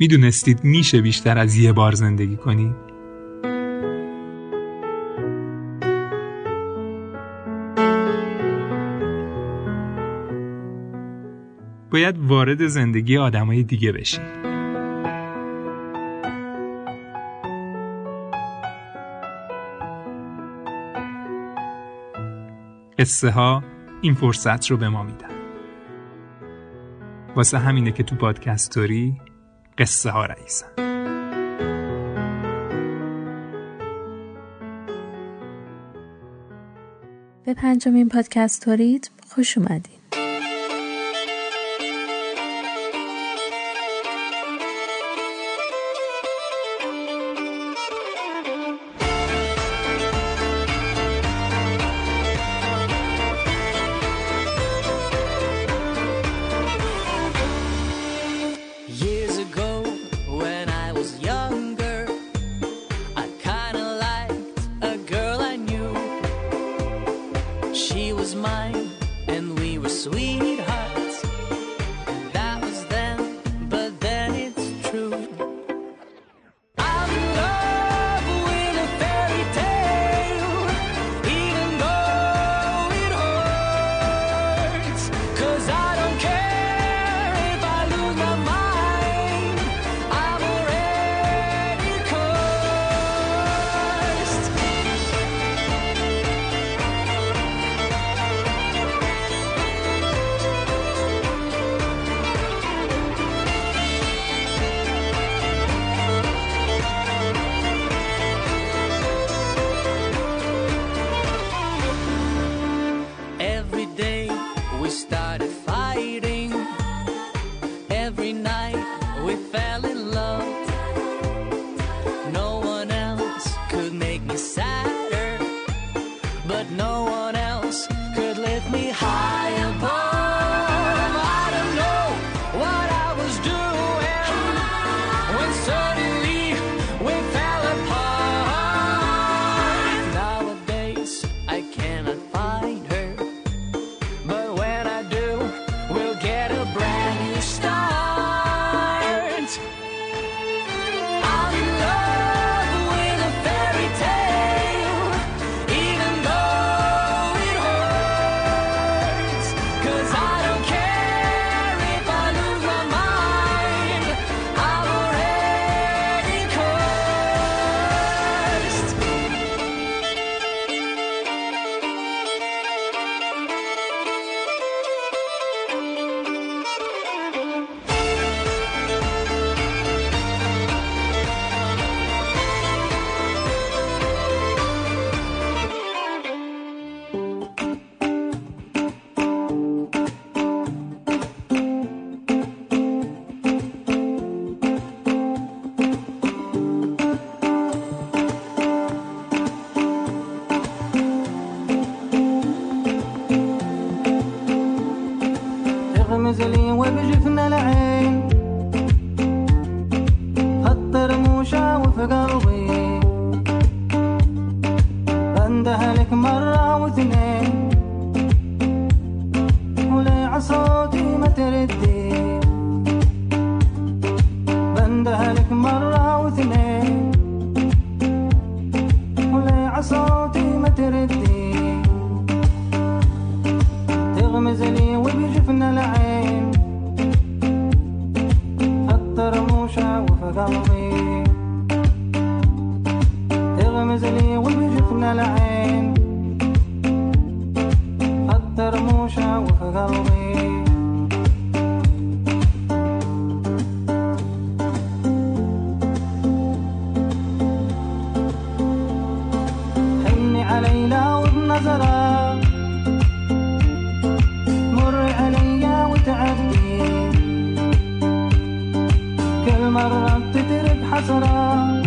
می‌دونستید میشه بیشتر از یه بار زندگی کنید؟ باید وارد زندگی آدمای دیگه بشید. قصه ها این فرصت رو به ما میدن واسه همینه که تو پادکستوری قصه ها رئیسن. به پنجمین پادکستوریت خوش اومدید. قلتها لك مرة واثنين. وليه عصوتي ما تردي long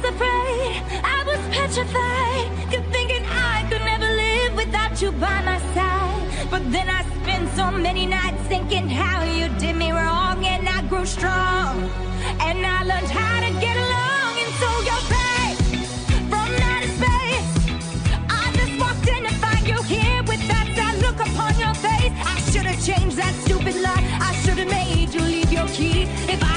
was afraid, I was petrified, kept thinking I could never live without you by my side. But then I spent so many nights thinking how you did me wrong, and I grew strong, and I learned how to get along, and so you're back from outer space. I just walked in to find you here with that sad look upon your face. I should have changed that stupid lie. I should have made you leave your key. If I'd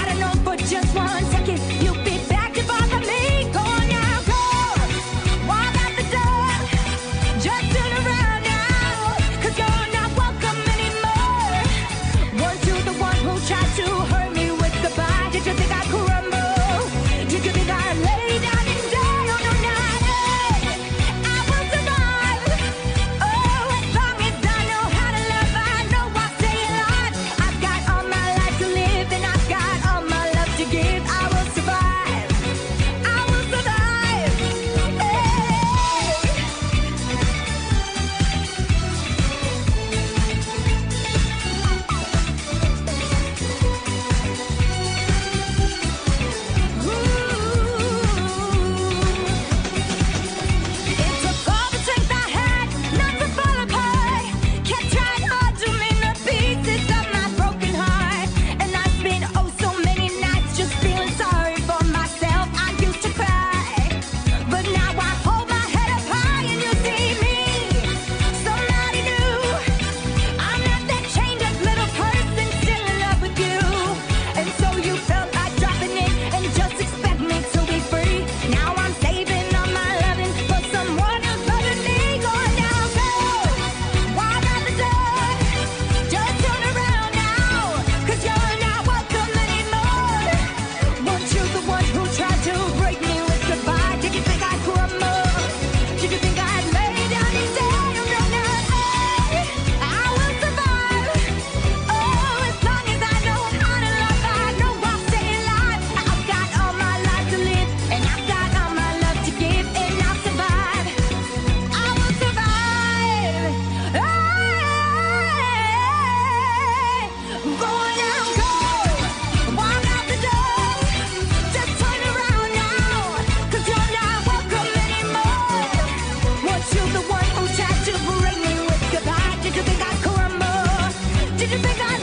my god!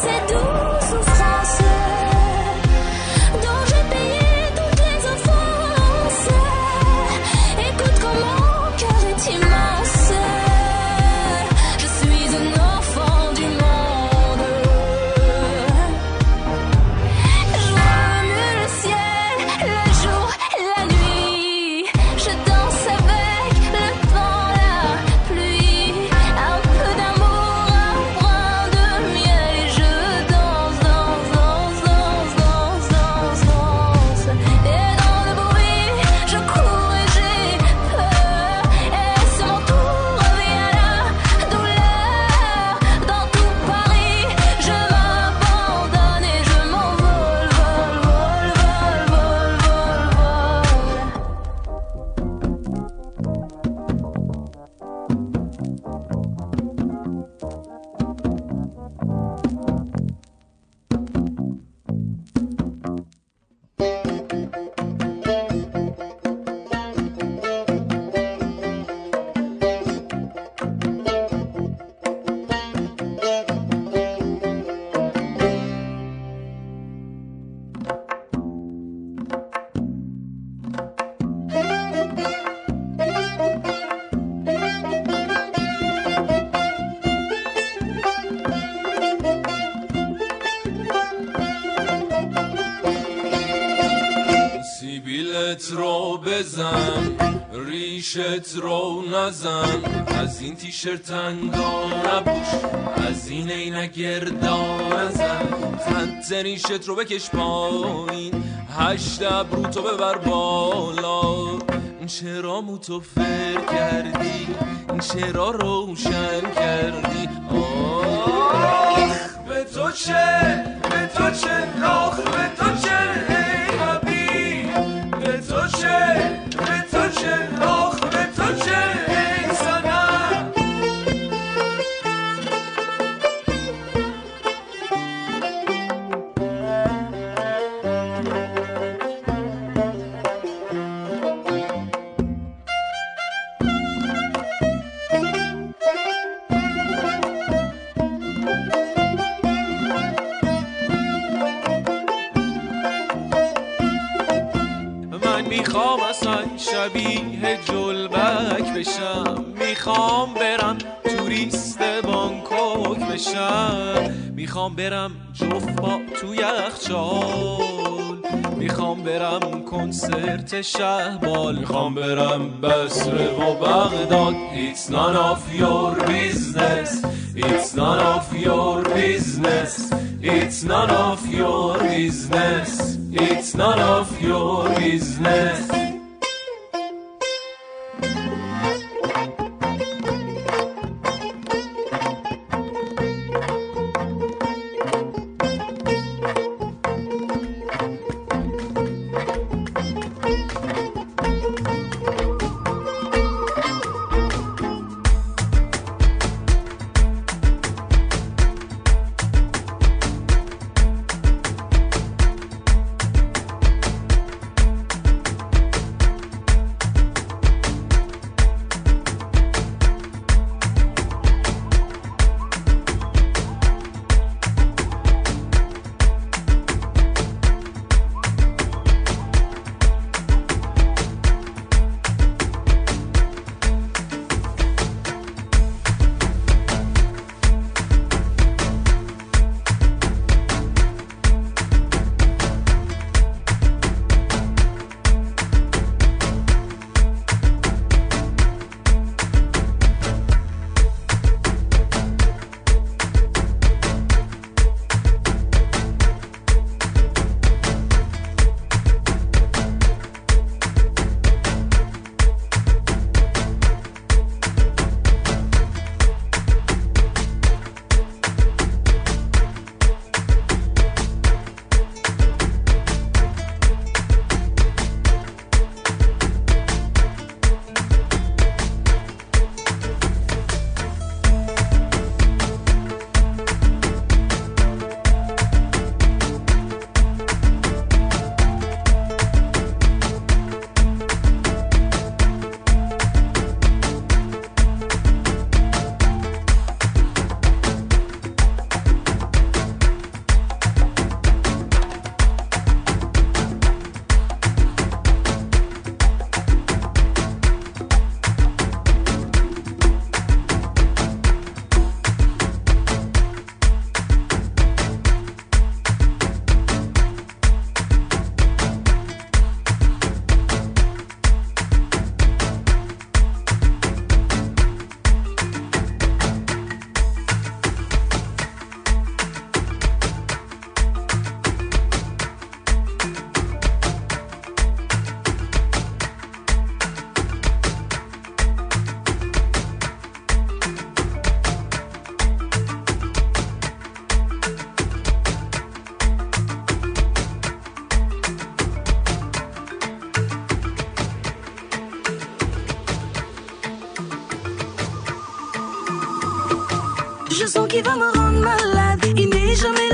said do گوشت رو نزن. از این تیشرت انگا نبوش از این عینا گردا نزن. خط ریشت رو بکش پایین. هشت ابرو تو ببر بالا. چرا مو تو فر کردی؟ چرا روشن کردی؟ آخ به تو چه؟ به تو چه؟ آخ به تو چه؟ میخوام برم کنسرت شهبال میخوام برم بسره و بغداد. It's none of your business. It's none of your business. It's none of your business. It's none of your business. il va me rendre malade. Il n'est jamais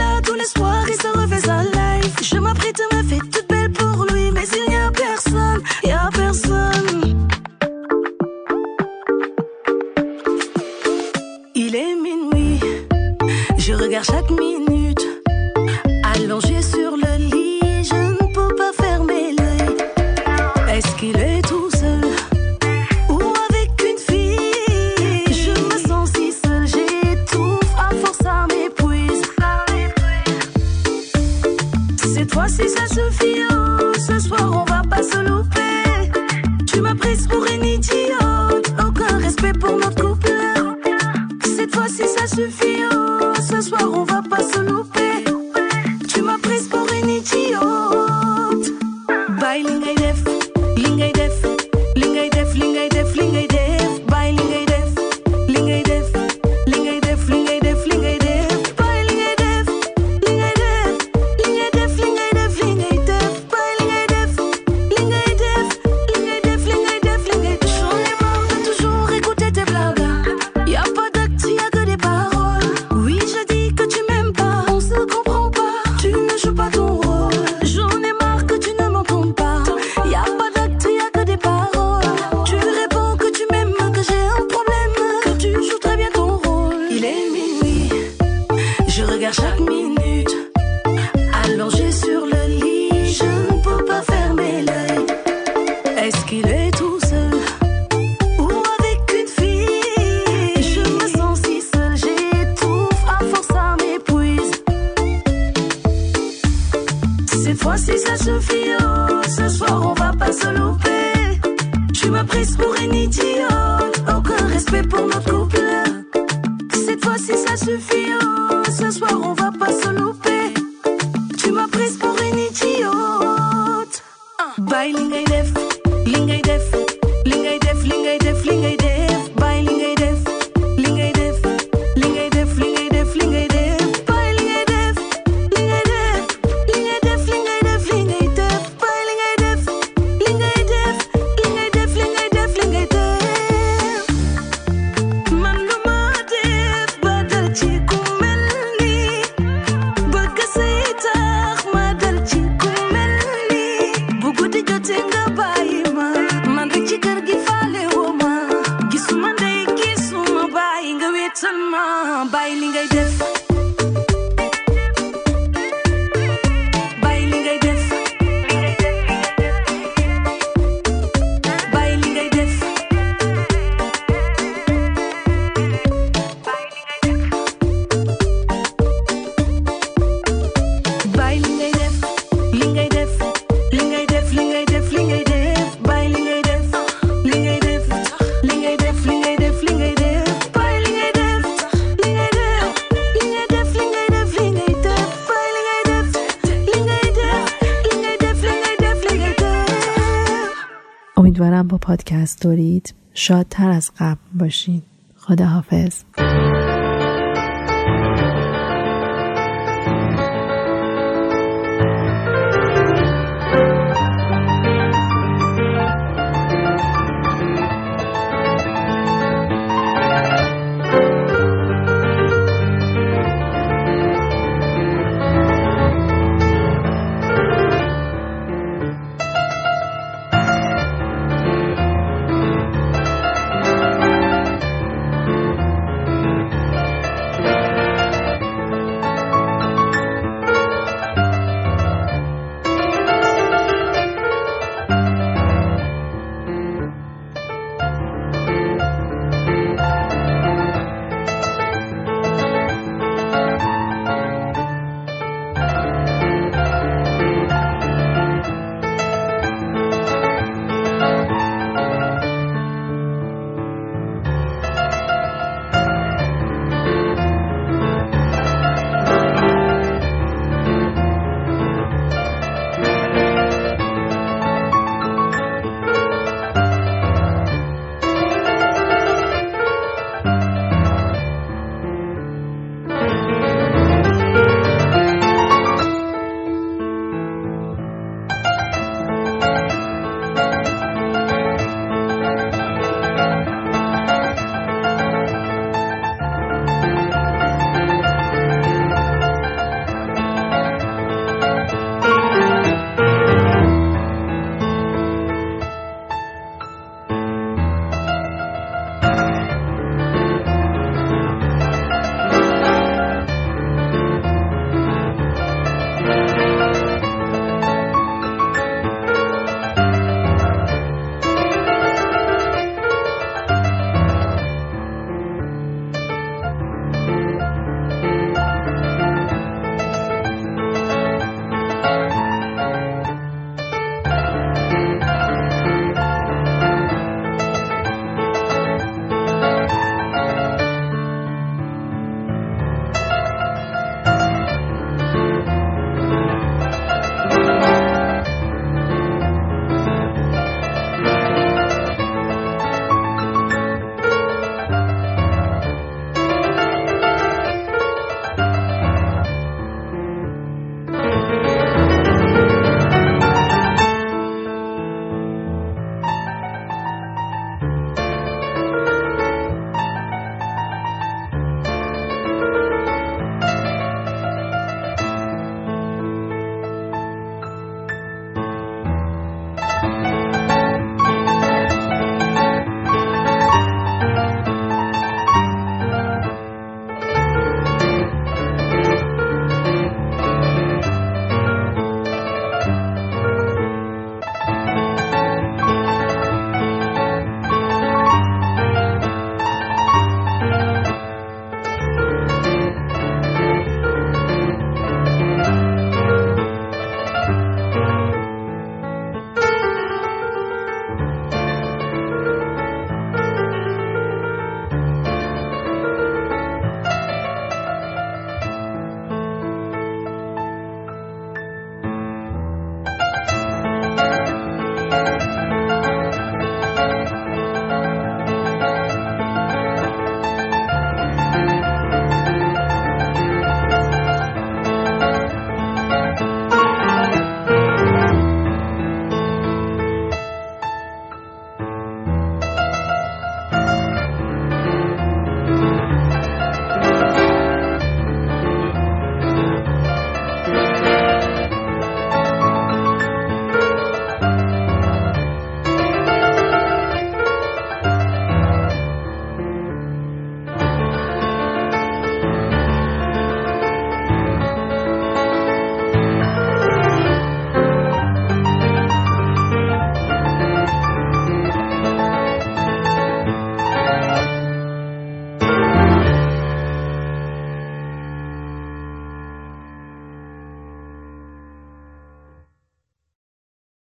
پادکست دارید شادتر از قبل باشین. خداحافظ.